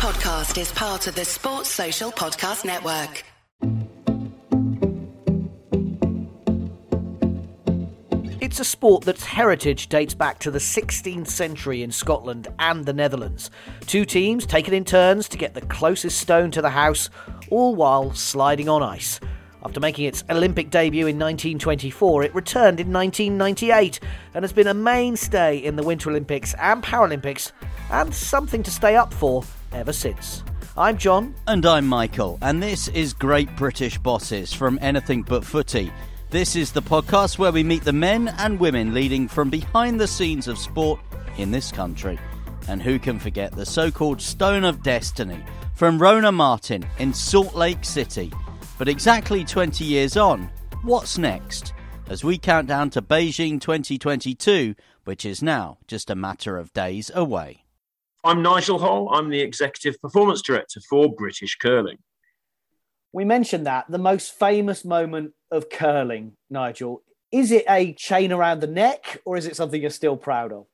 podcast is part of the Sports Social Podcast Network. It's a sport that's heritage dates back to the 16th century in Scotland and the Netherlands. Two teams taking in turns to get the closest stone to the house, all while sliding on ice. After making its Olympic debut in 1924, it returned in 1998 and has been a mainstay in the Winter Olympics and Paralympics and something to stay up for ever since. I'm John. And I'm Michael, and this is Great British Bosses from Anything But Footy. This is the podcast where we meet the men and women leading from behind the scenes of sport in this country. And who can forget the so called Stone of Destiny from Rhona Martin in Salt Lake City? But exactly 20 years on, what's next? As we count down to Beijing 2022, which is now just a matter of days away. I'm Nigel Holl. I'm the Executive Performance Director for British Curling. We mentioned that the most famous moment of curling, Nigel. Is it a chain around the neck or is it something you're still proud of?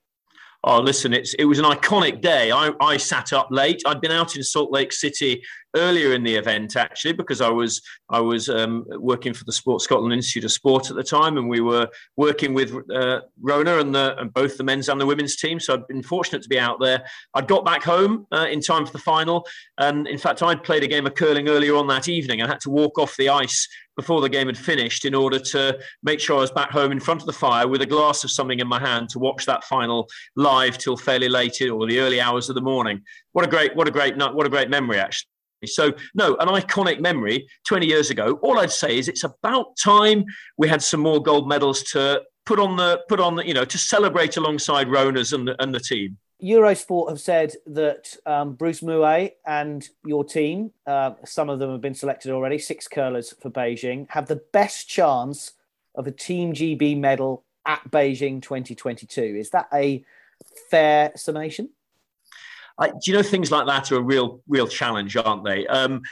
Oh, listen, it's it was an iconic day. I, I sat up late. I'd been out in Salt Lake City earlier in the event actually because I was I was um, working for the Sport Scotland Institute of Sport at the time, and we were working with uh, Rhona and, the, and both the men's and the women's team. So I'd been fortunate to be out there. I'd got back home uh, in time for the final, and in fact, I'd played a game of curling earlier on that evening. I had to walk off the ice before the game had finished in order to make sure I was back home in front of the fire with a glass of something in my hand to watch that final live till fairly late or the early hours of the morning. What a great, what a great, night, what a great memory actually. So, no, an iconic memory 20 years ago. All I'd say is it's about time we had some more gold medals to put on the, put on the, you know, to celebrate alongside Rhona's and the, and the team. Eurosport have said that um, Bruce Mouat and your team, uh, some of them have been selected already, six curlers for Beijing, have the best chance of a Team GB medal at Beijing 2022. Is that a fair summation? I, do you know things like that are a real, real challenge, aren't they? Um,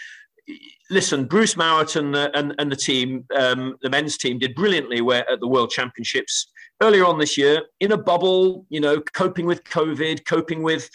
listen, Bruce Mouat and the, and, and the team, um, the men's team, did brilliantly at the World Championships earlier on this year in a bubble, you know, coping with COVID, coping with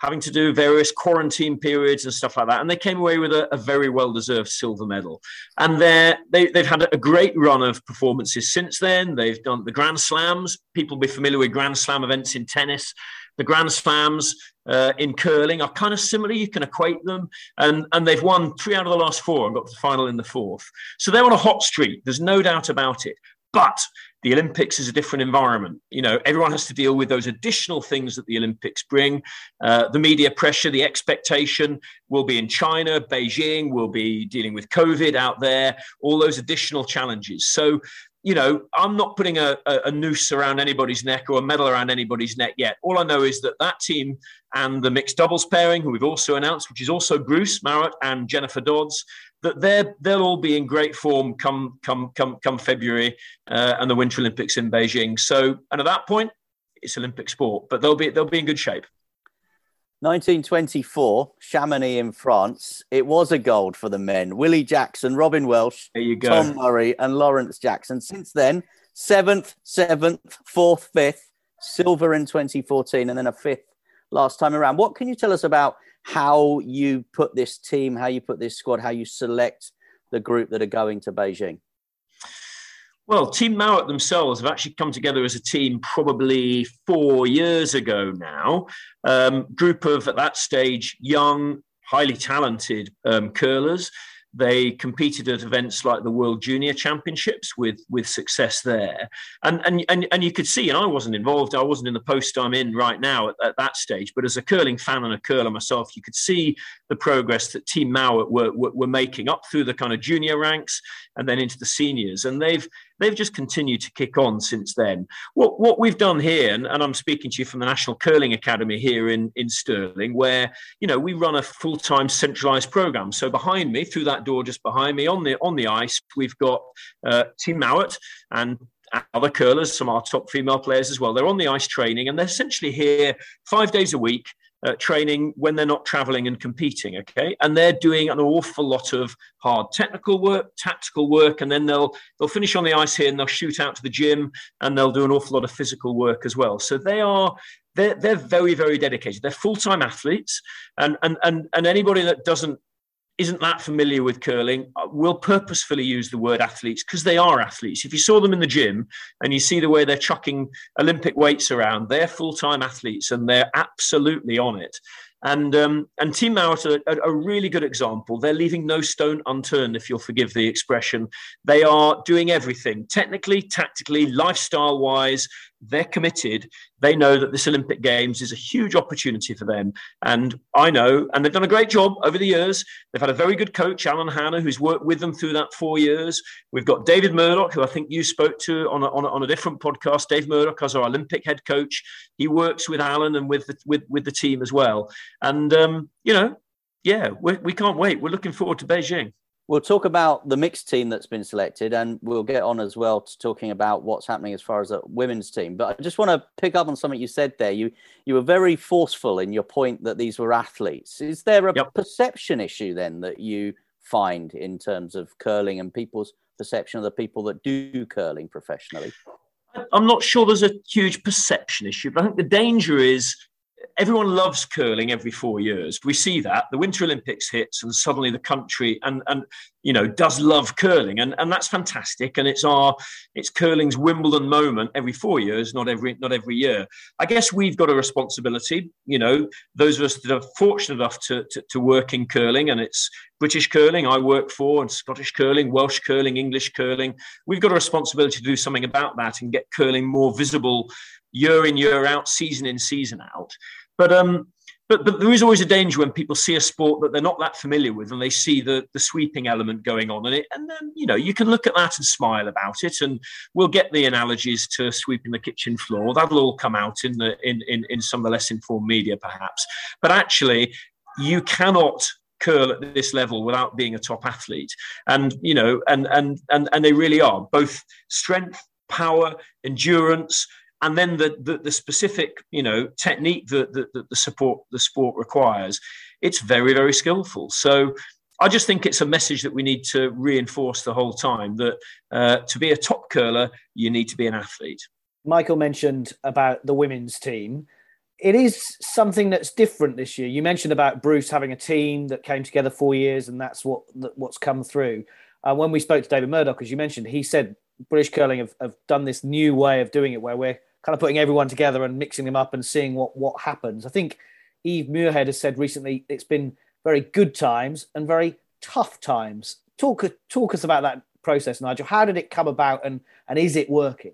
having to do various quarantine periods and stuff like that. And they came away with a, a very well deserved silver medal. And they they've had a great run of performances since then. They've done the Grand Slams. People will be familiar with Grand Slam events in tennis. The Grand Slams uh, in curling are kind of similar. You can equate them, and and they've won three out of the last four and got to the final in the fourth. So they're on a hot streak. There's no doubt about it. But the Olympics is a different environment. You know, everyone has to deal with those additional things that the Olympics bring. Uh, the media pressure, the expectation will be in China, Beijing, will be dealing with COVID out there, all those additional challenges. So you know, I'm not putting a, a, noose around anybody's neck or a medal around anybody's neck yet. All I know is that that team and the mixed doubles pairing, who we've also announced, which is also Bruce Mouat and Jennifer Dodds, that they're they'll all be in great form come come come come February uh, and the Winter Olympics in Beijing. So, and at that point, it's Olympic sport, but they'll be they'll be in good shape. 1924, Chamonix in France. It was a gold for the men. Willie Jackson, Robin Welsh, Tom Murray, and Lawrence Jackson. Since then, seventh, seventh, fourth, fifth, silver in 2014, and then a fifth last time around. What can you tell us about how you put this team, how you put this squad, how you select the group that are going to Beijing? Well, Team Mouat themselves have actually come together as a team probably four years ago now. Um, group of, at that stage, young, highly talented um, curlers. They competed at events like the World Junior Championships with with success there, and and and, and you could see. And I wasn't involved. I wasn't in the post I'm in right now at, at that stage. But as a curling fan and a curler myself, you could see the progress that Team Mouat were, were, were making up through the kind of junior ranks and then into the seniors. And they've they've just continued to kick on since then. What what we've done here, and, and, I'm speaking to you from the National Curling Academy here in, in Stirling, where you know we run a full-time centralized program. So behind me, through that door just behind me, on the on the ice, we've got uh, Team Mouat and other curlers, some of our top female players as well. They're on the ice training and they're essentially here five days a week uh, training when they're not traveling and competing. Okay, and they're doing an awful lot of hard technical work, tactical work, and then they'll they'll finish on the ice here and they'll shoot out to the gym and they'll do an awful lot of physical work as well. So they are they're, they're very very dedicated. They're full time athletes, and and and and anybody that doesn't isn't that familiar with curling uh, will purposefully use the word athletes because they are athletes. If you saw them in the gym and you see the way they're chucking Olympic weights around, they're full time athletes and they're absolutely on it. And um, and Team Mouat are a, a, really good example. They're leaving no stone unturned, if you'll forgive the expression. They are doing everything technically, tactically, lifestyle wise. They're committed. They know that this Olympic Games is a huge opportunity for them. And I know, and they've done a great job over the years. They've had a very good coach, Alan Hanna, who's worked with them through that four years. We've got David Murdoch, who I think you spoke to on a, on a, on a different podcast. Dave Murdoch as our Olympic head coach. He works with Alan and with the, with, with the team as well. And, um, you know, yeah, we, we can't wait. We're looking forward to Beijing. We'll talk about the mixed team that's been selected, and we'll get on as well to talking about what's happening as far as a women's team. But I just want to pick up on something you said there. You you were very forceful in your point that these were athletes. Is there a yep. perception issue then that you find in terms of curling and people's perception of the people that do curling professionally? I'm not sure there's a huge perception issue, but I think the danger is everyone loves curling every four years. We see that the Winter Olympics hits, and suddenly the country and and you know does love curling, and and that's fantastic. And it's our it's curling's Wimbledon moment every four years, not every not every year. I guess we've got a responsibility. You know, those of us that are fortunate enough to to, to work in curling, and it's British curling I work for, and Scottish curling, Welsh curling, English curling. We've got a responsibility to do something about that and get curling more visible year in year out, season in season out. But um, but but there is always a danger when people see a sport that they're not that familiar with and they see the the sweeping element going on and it. And then you know you can look at that and smile about it. And we'll get the analogies to sweeping the kitchen floor. That'll all come out in the in in, in some of the less informed media perhaps. But actually you cannot curl at this level without being a top athlete. And you know and and and, and they really are. Both strength power endurance and then the, the, the specific you know technique that, that, that the support the sport requires it's very very skillful so I just think it's a message that we need to reinforce the whole time that uh, to be a top curler, you need to be an athlete. Michael mentioned about the women's team. It is something that's different this year. You mentioned about Bruce having a team that came together four years, and that's what what's come through. Uh, when we spoke to David Murdoch, as you mentioned, he said British curling have, have done this new way of doing it, where we're kind of putting everyone together and mixing them up and seeing what what happens. I think Eve Muirhead has said recently it's been very good times and very tough times. Talk talk us about that process, Nigel. How did it come about, and and is it working?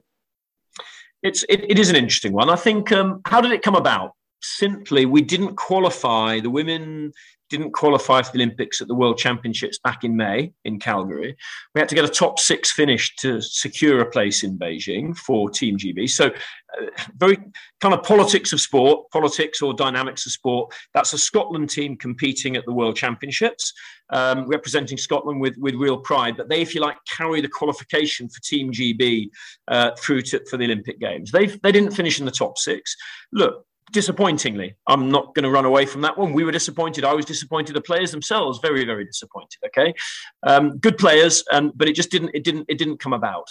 It's it, it is an interesting one. I think. Um, how did it come about? Simply, we didn't qualify. The women didn't qualify for the Olympics at the World Championships back in May in Calgary. We had to get a top six finish to secure a place in Beijing for Team GB. So, very kind of politics of sport, politics or dynamics of sport. That's a Scotland team competing at the World Championships, um, representing Scotland with, with real pride. But they, if you like, carry the qualification for Team GB uh, through to for the Olympic Games. They they didn't finish in the top six. Look, disappointingly. I'm not going to run away from that one. We were disappointed. I was disappointed. The players themselves, very, very disappointed. Okay, um, good players, and but it just didn't. It didn't. It didn't come about.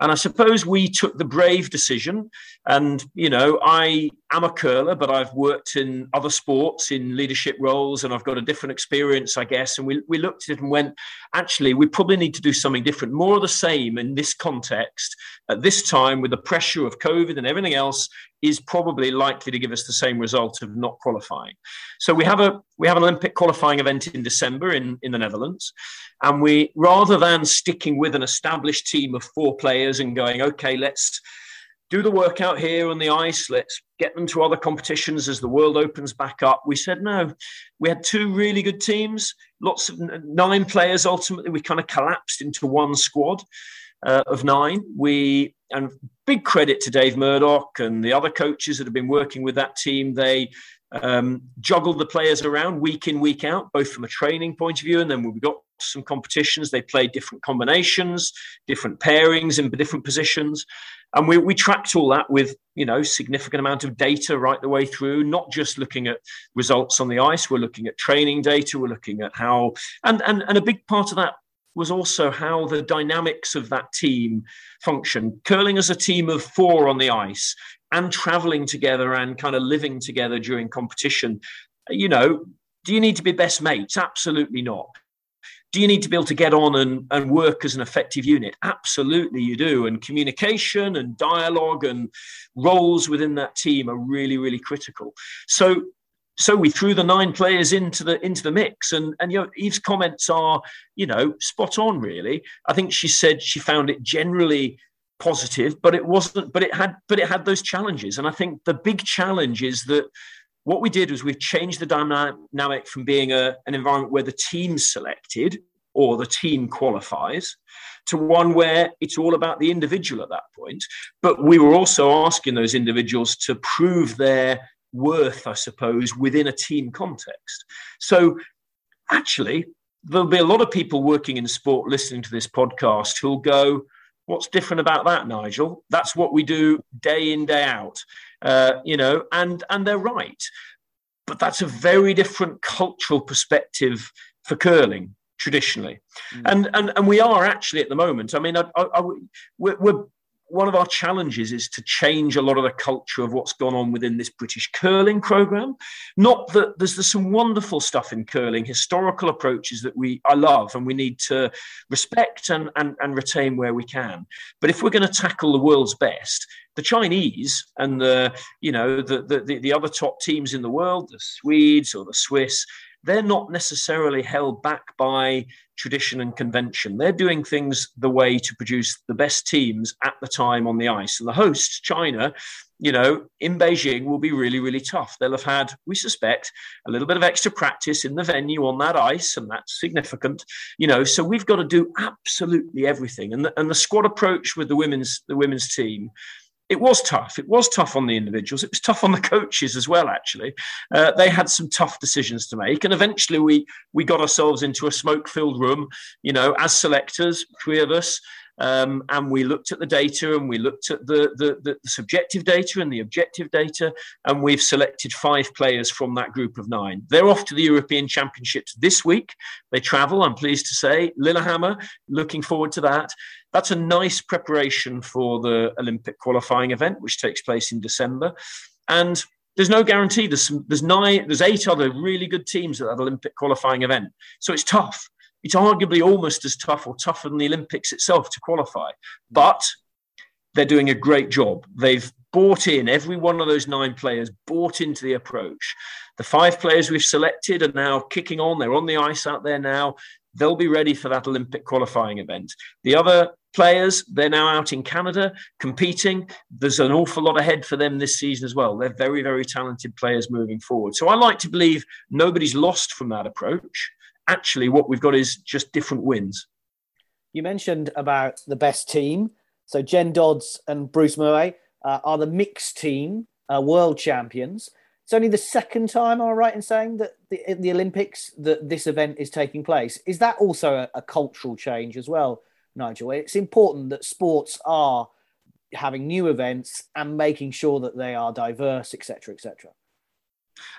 And I suppose we took the brave decision. And, you know, I am a curler, but I've worked in other sports in leadership roles and I've got a different experience, I guess. And we, we looked at it and went, actually, we probably need to do something different, more of the same in this context at this time with the pressure of COVID and everything else is probably likely to give us the same result of not qualifying. So we have a we have an Olympic qualifying event in December in, in the Netherlands. And we, rather than sticking with an established team of four players and going, okay, let's do the workout here on the ice, let's get them to other competitions as the world opens back up, we said no. We had two really good teams, lots of nine players. Ultimately, we kind of collapsed into one squad. Uh, of nine. We and big credit to Dave Murdoch and the other coaches that have been working with that team. They um, juggled the players around week in, week out, both from a training point of view, and then when we got some competitions. They played different combinations, different pairings, and different positions. And we, we tracked all that with, you know, significant amount of data right the way through, not just looking at results on the ice. We're looking at training data. We're looking at how, and, and, and a big part of that was also how the dynamics of that team function. Curling as a team of four on the ice and traveling together and kind of living together during competition. You know, do you need to be best mates? Absolutely not. Do you need to be able to get on and, and work as an effective unit? Absolutely, you do. And communication and dialogue and roles within that team are really, really critical. So, so we threw the nine players into the into the mix, and and you know Eve's comments are you know spot on. Really, I think she said she found it generally positive, but it wasn't. But it had but it had those challenges, and I think the big challenge is that what we did was we've changed the dynamic from being a, an environment where the team's selected or the team qualifies to one where it's all about the individual at that point. But we were also asking those individuals to prove their worth, I suppose, within a team context. So actually, there'll be a lot of people working in sport listening to this podcast who'll go, What's different about that, Nigel? That's what we do day in, day out. Uh, you know, and and they're right. But that's a very different cultural perspective for curling traditionally, mm. and and and we are actually at the moment. I mean, I, I, I, we're, we're one of our challenges is to change a lot of the culture of what's gone on within this British curling program. Not that there's, there's some wonderful stuff in curling, historical approaches that we I love and we need to respect and, and, and retain where we can. But if we're going to tackle the world's best, the Chinese and the you know the, the the other top teams in the world, the Swedes or the Swiss, they're not necessarily held back by tradition and convention. They're doing things the way to produce the best teams at the time on the ice. And the host, China, you know, in Beijing will be really, really tough. They'll have had, we suspect, a little bit of extra practice in the venue on that ice, and that's significant. You know, so we've got to do absolutely everything. And the, and the squad approach with the women's the women's team it was tough. It was tough on the individuals. It was tough on the coaches as well. Actually, uh, they had some tough decisions to make, and eventually we we got ourselves into a smoke-filled room. You know, as selectors, three of us, um, and we looked at the data and we looked at the, the, the, subjective data and the objective data, and we've selected five players from that group of nine. They're off to the European Championships this week. They travel, I'm pleased to say. Lillehammer, looking forward to that. That's a nice preparation for the Olympic qualifying event, which takes place in December. And there's no guarantee. There's some, there's nine, there's eight other really good teams at that Olympic qualifying event. So it's tough it's arguably almost as tough or tougher than the Olympics itself to qualify. But they're doing a great job. They've bought in, every one of those nine players bought into the approach. The five players we've selected are now kicking on. They're on the ice out there now. They'll be ready for that Olympic qualifying event. The other players, they're now out in Canada competing. There's an awful lot ahead for them this season as well. They're very, very talented players moving forward. So I like to believe nobody's lost from that approach actually what we've got is just different wins. You mentioned about the best team. So Jen Dodds and Bruce Mouat uh, are the mixed team uh, world champions. It's only the second time, am I right in saying that the, the Olympics that this event is taking place? Is that also a, a cultural change as well, Nigel? It's important that sports are having new events and making sure that they are diverse, etc., etc.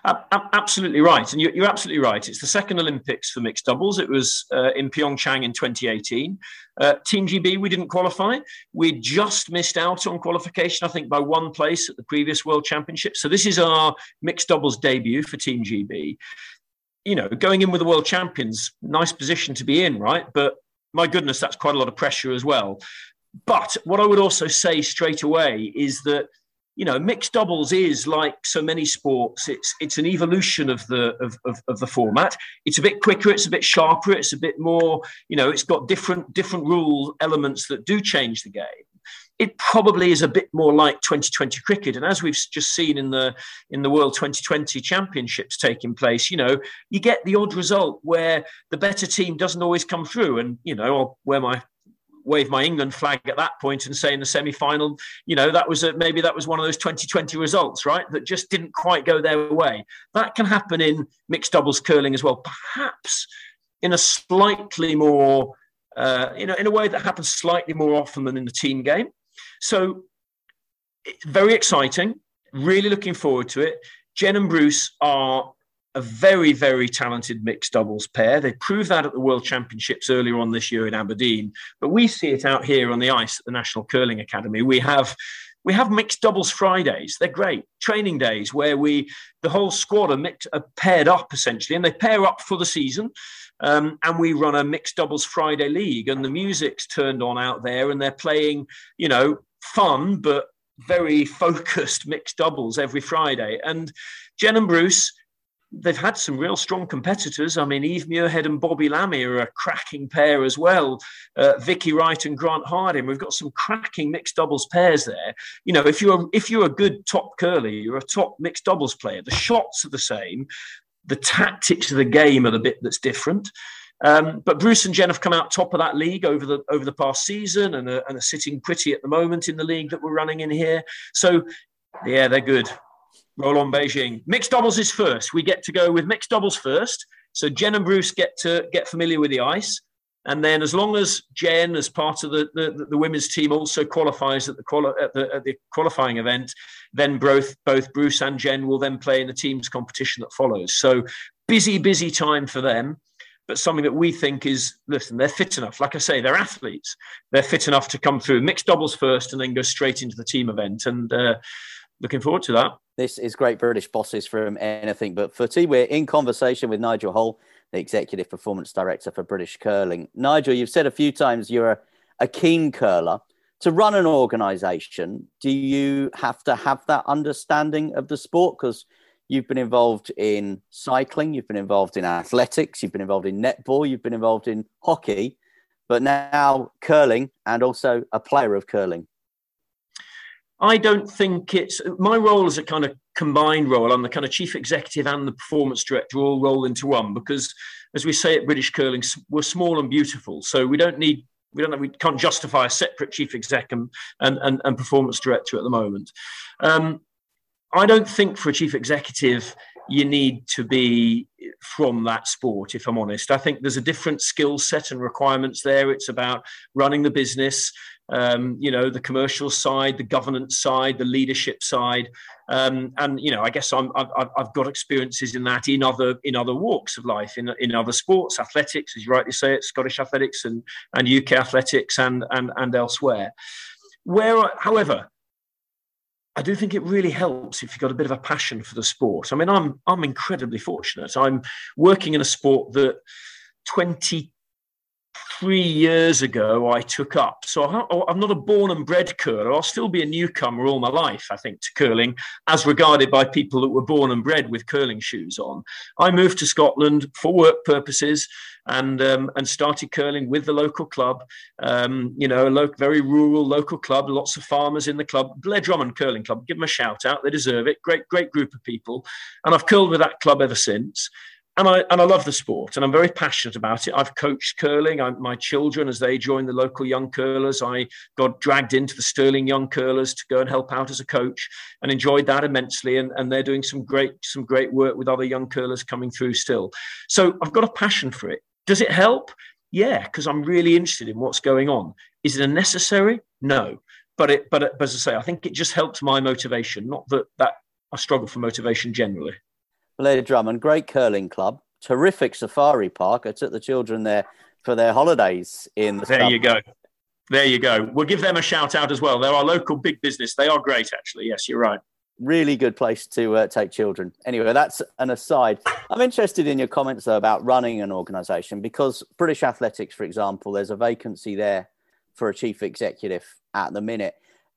Absolutely right, and you're absolutely right. It's the second Olympics for mixed doubles. It was uh, in Pyeongchang in 2018. Uh, Team GB, we didn't qualify. We just missed out on qualification, I think, by one place at the previous World Championship. So this is our mixed doubles debut for Team GB. You know, going in with the world champions, nice position to be in, right? But my goodness, that's quite a lot of pressure as well. But what I would also say straight away is that you know, mixed doubles is like so many sports. It's it's an evolution of the of, of, of, the format. It's a bit quicker. It's a bit sharper. It's a bit more. You know, it's got different different rule elements that do change the game. It probably is a bit more like 2020 cricket, and as we've just seen in the in the World 2020 Championships taking place, you know, you get the odd result where the better team doesn't always come through. And you know, I'll wear my wave my England flag at that point and say in the semi final, you know, that was a, maybe that was one of those 2020 results, right? That just didn't quite go their way. That can happen in mixed doubles curling as well. Perhaps in a slightly more, uh, you know, in a way that happens slightly more often than in the team game. So very exciting. Really looking forward to it. Jen and Bruce are a very, very talented mixed doubles pair. They proved that at the World Championships earlier on this year in Aberdeen, but we see it out here on the ice at the National Curling Academy. We have we have mixed doubles Fridays. They're great training days where we the whole squad are, mixed, are paired up essentially, and they pair up for the season. Um, and we run a mixed doubles Friday league, and the music's turned on out there, and they're playing, you know, fun but very focused mixed doubles every Friday. And Jen and Bruce, they've had some real strong competitors. I mean, Eve Muirhead and Bobby Lammie are a cracking pair as well. Uh, Vicky Wright and Grant Harding. We've got some cracking mixed doubles pairs there. You know, if you're if you're a good top curly, you're a top mixed doubles player. The shots are the same. The tactics of the game are the bit that's different. Um, but Bruce and Jen have come out top of that league over the over the past season and are, and are sitting pretty at the moment in the league that we're running in here. So, yeah, they're good. Roll on Beijing. Mixed doubles is first. We get to go with mixed doubles first. So Jen and Bruce get to get familiar with the ice. And then, as long as Jen, as part of the, the, the women's team, also qualifies at the, quali- at the, at the qualifying event, then both both Bruce and Jen will then play in the teams competition that follows. So busy, busy time for them but something that we think is listen, they're fit enough. Like I say, they're athletes. They're fit enough to come through mixed doubles first and then go straight into the team event. And uh, looking forward to that. This is great British bosses from anything but footy. We're in conversation with Nigel Holl, the executive performance director for British Curling. Nigel, you've said a few times you're a, a keen curler. To run an organisation, do you have to have that understanding of the sport? Because You've been involved in cycling, you've been involved in athletics, you've been involved in netball, you've been involved in hockey, but now curling and also a player of curling. I don't think it's my role as a kind of combined role. I'm the kind of chief executive and the performance director all roll into one because, as we say at British Curling, we're small and beautiful. So we don't need we don't we can't justify a separate chief exec and and, and, and performance director at the moment. Um, I don't think for a chief executive you need to be from that sport, if I'm honest. I think there's a different skill set and requirements there. It's about running the business, um, you know, the commercial side, the governance side, the leadership side. Um, and, you know, I guess I'm, I've, I've, got experiences in that in other in other walks of life, in, in other sports, athletics, as you rightly say, it, Scottish athletics and, and UK athletics and, and, and elsewhere. Where, however, I do think it really helps if you've got a bit of a passion for the sport. I mean, I'm I'm incredibly fortunate. I'm working in a sport that 20 three years ago I took up. So I'm not a born and bred curler. I'll still be a newcomer all my life, I think, to curling, as regarded by people that were born and bred with curling shoes on. I moved to Scotland for work purposes and um, and started curling with the local club. Um, you know, a lo- very rural local club, lots of farmers in the club. Blair Drummond Curling Club, give them a shout out. They deserve it. Great, great group of people. And I've curled with that club ever since and I and I love the sport, and I'm very passionate about it. I've coached curling. I, my children, as they joined the local young curlers, I got dragged into the Stirling Young Curlers to go and help out as a coach, and enjoyed that immensely. And, and they're doing some great some great work with other young curlers coming through still. So I've got a passion for it. Does it help? Yeah, because I'm really interested in what's going on. Is it necessary? No, but it but, but as I say, I think it just helps my motivation. Not that that I struggle for motivation generally. Blair Drummond, great curling club, terrific safari park. I took the children there for their holidays in the There summer. you go. There you go. We'll give them a shout out as well. They're our local big business. They are great, actually. Yes, you're right. Really good place to uh, take children. Anyway, that's an aside. I'm interested in your comments, though, about running an organisation because British Athletics, for example, there's a vacancy there for a chief executive at the minute.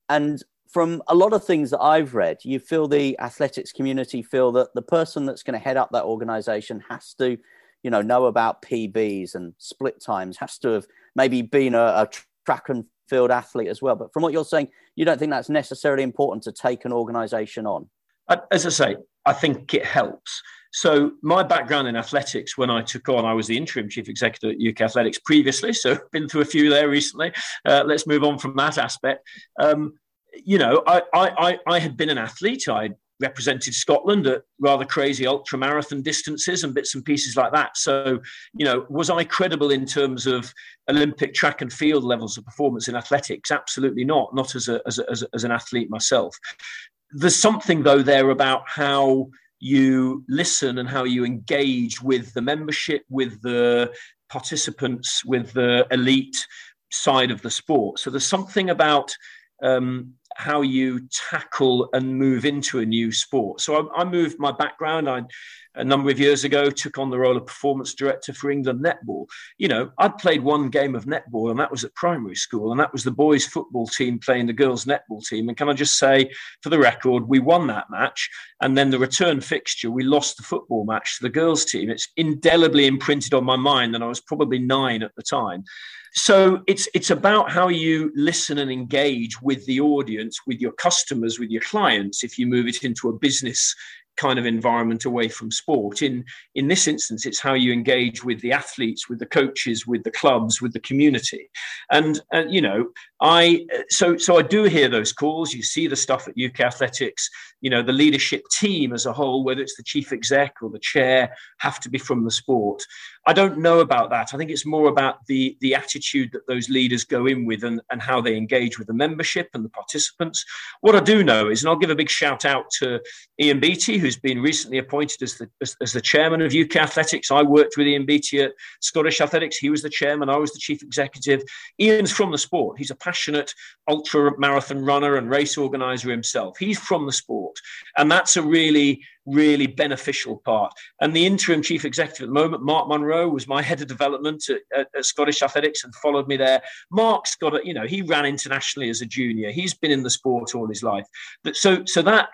And from a lot of things that I've read, you feel the athletics community feel that the person that's going to head up that organization has to, you know, know about PBs and split times, has to have maybe been a, a track and field athlete as well. But from what you're saying, you don't think that's necessarily important to take an organization on? As I say, I think it helps. So my background in athletics, when I took on, I was the interim chief executive at UK Athletics previously. So been through a few there recently. Uh, let's move on from that aspect. Um, you know, I, I, I had been an athlete. I'd represented Scotland at rather crazy ultra marathon distances and bits and pieces like that. So, you know, was I credible in terms of Olympic track and field levels of performance in athletics? Absolutely not. Not as a, as, a, as, a, as an athlete myself. There's something though there about how you listen and how you engage with the membership, with the participants, with the elite side of the sport. So there's something about um, how you tackle and move into a new sport. So I, I, moved my background. I, a number of years ago, took on the role of performance director for England netball. You know, I'd played one game of netball, and that was at primary school, and that was the boys' football team playing the girls' netball team. And can I just say, for the record, we won that match, and then the return fixture, we lost the football match to the girls' team. It's indelibly imprinted on my mind, and I was probably nine at the time so it's it's about how you listen and engage with the audience with your customers with your clients if you move it into a business kind of environment away from sport. In in this instance, it's how you engage with the athletes, with the coaches, with the clubs, with the community, and uh, you know, I so so I do hear those calls. You see the stuff at UK Athletics. You know, the leadership team as a whole, whether it's the chief exec or the chair, have to be from the sport. I don't know about that. I think it's more about the the attitude that those leaders go in with and, and how they engage with the membership and the participants. What I do know is, and I'll give a big shout out to Ian Beattie, who's been recently appointed as the as, as the chairman of UK Athletics. I worked with Ian Beattie at Scottish Athletics. He was the chairman. I was the chief executive. Ian's from the sport. He's a passionate ultra marathon runner and race organizer himself. He's from the sport, and that's a really really beneficial part. And the interim chief executive at the moment, Mark Munro, was my head of development at, at, at, Scottish Athletics and followed me there. Mark's got a, you know, he ran internationally as a junior. He's been in the sport all his life. But so, so that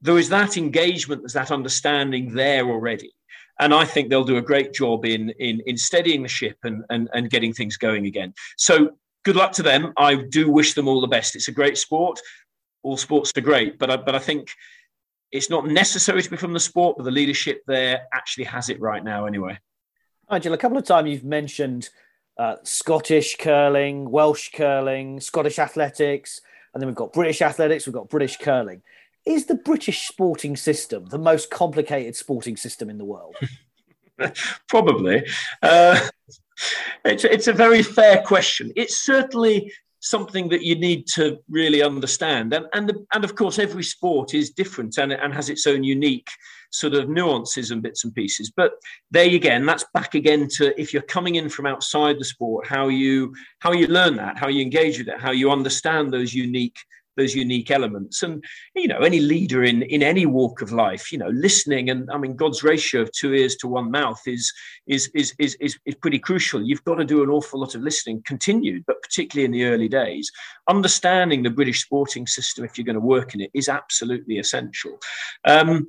there is that engagement, there's that understanding there already. And I think they'll do a great job in in, in steadying the ship and, and and getting things going again. So good luck to them. I do wish them all the best. It's a great sport. All sports are great, but I, but I think it's not necessary to be from the sport, but the leadership there actually has it right now anyway. Nigel, a couple of times you've mentioned uh, Scottish curling, Welsh curling, Scottish athletics, and then we've got British athletics, we've got British curling. Is the British sporting system the most complicated sporting system in the world? Probably. Uh, it's, it's a very fair question. It's certainly something that you need to really understand. And and the, and of course, every sport is different and, and has its own unique sort of nuances and bits and pieces. But there you again, that's back again to if you're coming in from outside the sport, how you how you learn that, how you engage with it, how you understand those unique those unique elements. And you know, any leader in in any walk of life, you know, listening and I mean, God's ratio of two ears to one mouth is is is is is, is pretty crucial. You've got to do an awful lot of listening, continued, but particularly in the early days, understanding the British sporting system if you're going to work in it is absolutely essential. Um,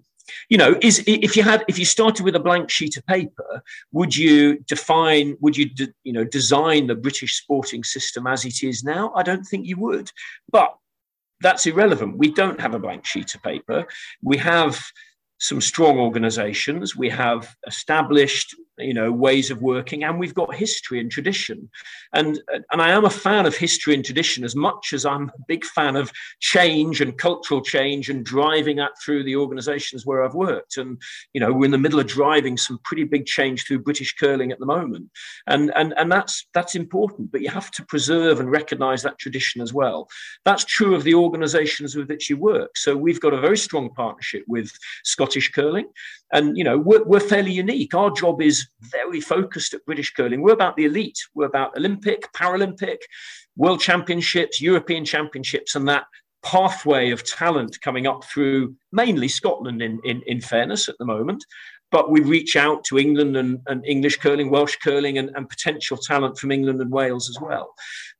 you know is if you had if you started with a blank sheet of paper would you define would you de, you know design the british sporting system as it is now i don't think you would but that's irrelevant. We don't have a blank sheet of paper. We have some strong organizations. We have established you know ways of working and we've got history and tradition. And and i am a fan of history and tradition as much as i'm a big fan of change and cultural change and driving that through the organizations where i've worked. And you know we're in the middle of driving some pretty big change through british curling at the moment. And and and that's that's important but you have to preserve and recognize that tradition as well. That's true of the organizations with which you work. So we've got a very strong partnership with scottish curling and you know we're, we're fairly unique. Our job is very focused at british curling. We're about the elite. We're about olympic paralympic world championships european championships and that pathway of talent coming up through mainly scotland in, in, in fairness at the moment but we reach out to England and, and English curling, Welsh curling, and, and, potential talent from England and Wales as well.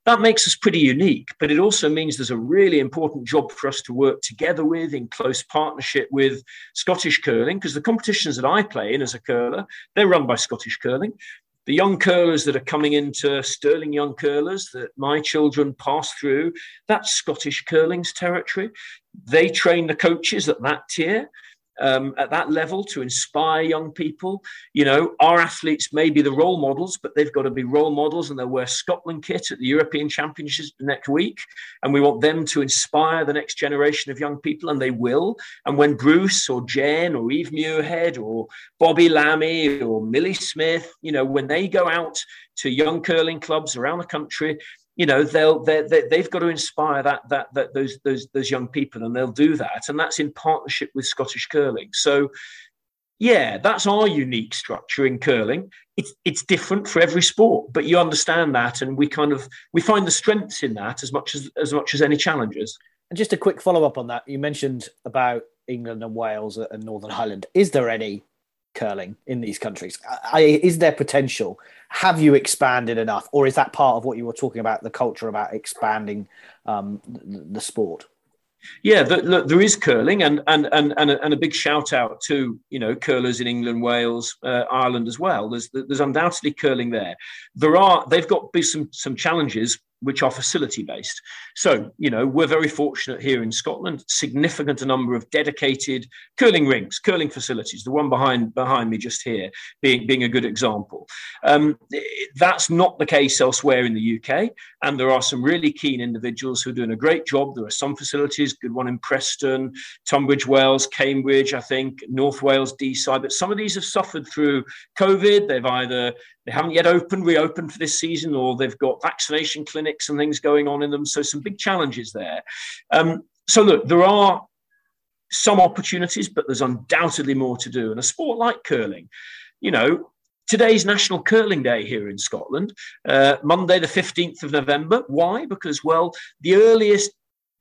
That makes us pretty unique, but it also means there's a really important job for us to work together with in close partnership with Scottish curling, because the competitions that I play in as a curler, they're run by Scottish curling. The young curlers that are coming into Stirling Young Curlers that my children pass through, that's Scottish curling's territory. They train the coaches at that tier um, at that level to inspire young people. You know, our athletes may be the role models, but they've got to be role models and they'll wear Scotland kit at the European Championships next week. And we want them to inspire the next generation of young people, and they will. And when Bruce or Jen or Eve Muirhead or Bobby Lammie or Millie Smith, you know, when they go out to young curling clubs around the country, you know they'll they they've got to inspire that, that that those those those young people and they'll do that and that's in partnership with Scottish curling. So yeah that's our unique structure in curling. It's it's different for every sport but you understand that and we kind of we find the strengths in that as much as as much as any challenges. And just a quick follow up on that. You mentioned about England and Wales and Northern Ireland. Is there any curling in these countries I, is there potential have you expanded enough, or is that part of what you were talking about the culture about expanding um, the, the, sport? Yeah, the, look, there is curling, and and and and a, and a, big shout out to you know curlers in England, Wales, uh, Ireland as well. There's there's undoubtedly curling there. There are they've got some some challenges which are facility based. So, you know, we're very fortunate here in Scotland, significant number of dedicated curling rings, curling facilities, the one behind behind me just here being, being a good example. Um, that's not the case elsewhere in the UK. And there are some really keen individuals who are doing a great job. There are some facilities, good one in Preston, Tunbridge Wells, Cambridge, I think, North Wales, Deeside. But some of these have suffered through COVID. They've either they haven't yet opened, reopened for this season, or they've got vaccination clinics and things going on in them. So some big challenges there. Um, so look, there are some opportunities, but there's undoubtedly more to do. And a sport like curling, you know, today's National Curling Day here in Scotland, uh, Monday the 15th of November. Why? Because, well, the earliest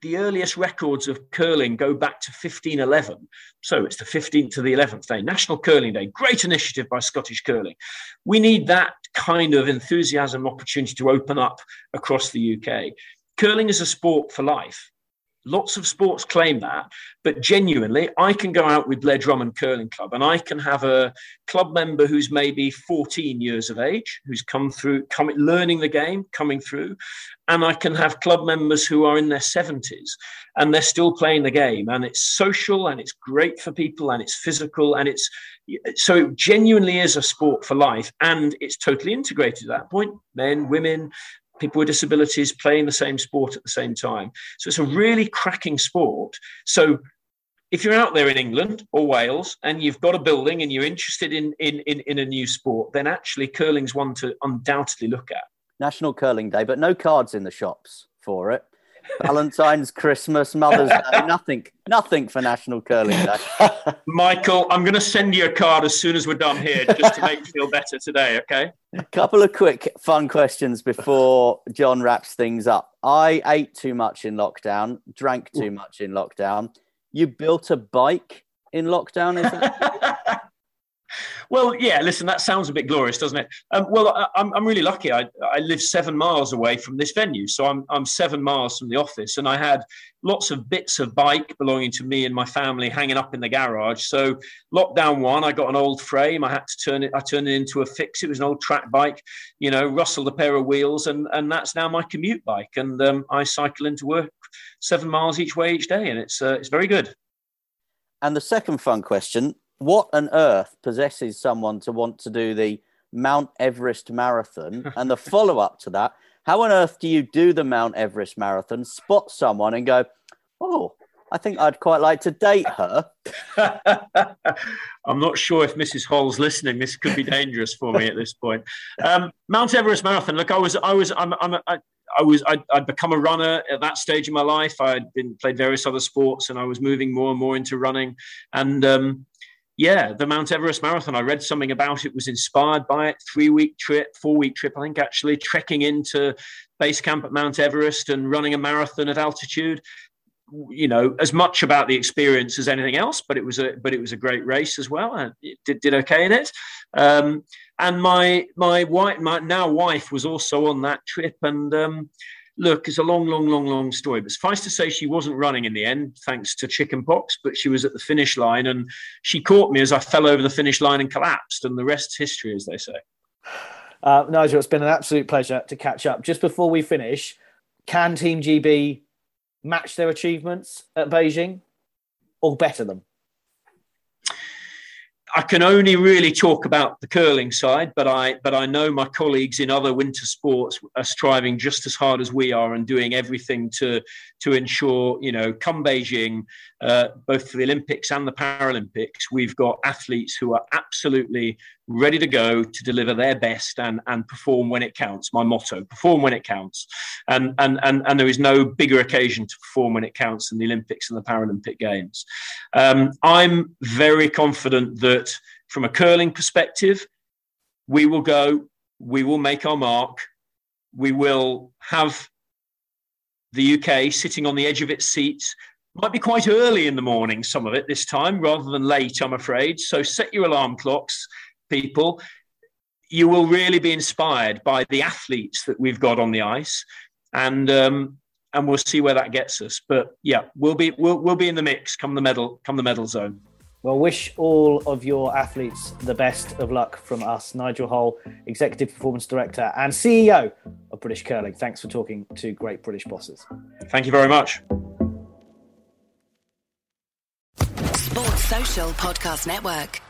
the earliest records of curling go back to 1511. So it's the 15th to the 11th day, National Curling Day. Great initiative by Scottish Curling. We need that kind of enthusiasm opportunity to open up across the UK. Curling is a sport for life. Lots of sports claim that, but genuinely, I can go out with Blair Drummond Curling Club and I can have a club member who's maybe 14 years of age, who's come through, learning the game, coming through, and I can have club members who are in their 70s and they're still playing the game. And it's social and it's great for people and it's physical and it's so it genuinely is a sport for life and it's totally integrated at that point men, women, people with disabilities playing the same sport at the same time. So it's a really cracking sport. So if you're out there in England or Wales and you've got a building and you're interested in in in, in a new sport, then actually curling's one to undoubtedly look at. National Curling Day, but no cards in the shops for it. Valentine's, Christmas, Mother's Day, nothing, nothing for National Curling Day. Michael, I'm going to send you a card as soon as we're done here, just to make you feel better today. Okay. A couple of quick, fun questions before John wraps things up. I ate too much in lockdown, drank too much in lockdown. You built a bike in lockdown, is it? Well, yeah. Listen, that sounds a bit glorious, doesn't it? Um, well, I, am I'm really lucky. I, I live seven miles away from this venue, so I'm I'm seven miles from the office, and I had lots of bits of bike belonging to me and my family hanging up in the garage. So lockdown one, I got an old frame. I had to turn it. I turned it into a fix. It was an old track bike. You know, rustled a pair of wheels, and and that's now my commute bike. And um, I cycle into work seven miles each way each day, and it's uh, it's very good. And the second fun question what on earth possesses someone to want to do the Mount Everest marathon? and the follow up to that, how on earth do you do the Mount Everest marathon, spot someone and go, oh, I think I'd quite like to date her. I'm not sure if Mrs. Holl's listening. This could be dangerous for me at this point. Um, Mount Everest marathon. Look, I was, I was, I'm, I'm, I, I was, I'd, I'd, become a runner at that stage in my life. I'd been played various other sports, and I was moving more and more into running. And um, yeah, the Mount Everest Marathon. I read something about it, was inspired by it. Three week trip, four week trip, I think, actually, trekking into base camp at Mount Everest and running a marathon at altitude. You know, as much about the experience as anything else, but it was a but it was a great race as well. and did, did okay in it. Um, and my my wife, my now wife, was also on that trip, and um, look, it's a long, long, long, long story. But suffice to say, she wasn't running in the end, thanks to chickenpox, but she was at the finish line and she caught me as I fell over the finish line and collapsed. And the rest's history, as they say. Uh, Nigel, it's been an absolute pleasure to catch up. Just before we finish, can Team GB match their achievements at Beijing or better them? I can only really talk about the curling side, but I but I know my colleagues in other winter sports are striving just as hard as we are and doing everything to to ensure you know come Beijing, uh, both for the Olympics and the Paralympics, we've got athletes who are absolutely ready to go to deliver their best and and perform when it counts. My motto: perform when it counts, and and and and there is no bigger occasion to perform when it counts than the Olympics and the Paralympic Games. Um, I'm very confident that that from a curling perspective, we will go, we will make our mark, we will have the UK sitting on the edge of its seats. Might be quite early in the morning, some of it this time, rather than late, I'm afraid. So set your alarm clocks, people. You will really be inspired by the athletes that we've got on the ice, and um, and we'll see where that gets us. But yeah, we'll be we'll, we'll be in the mix come the medal come the medal zone. Well, wish all of your athletes the best of luck from us. Nigel Holl, Executive Performance Director and CEO of British Curling. Thanks for talking to Great British Bosses. Thank you very much. Sports Social Podcast Network.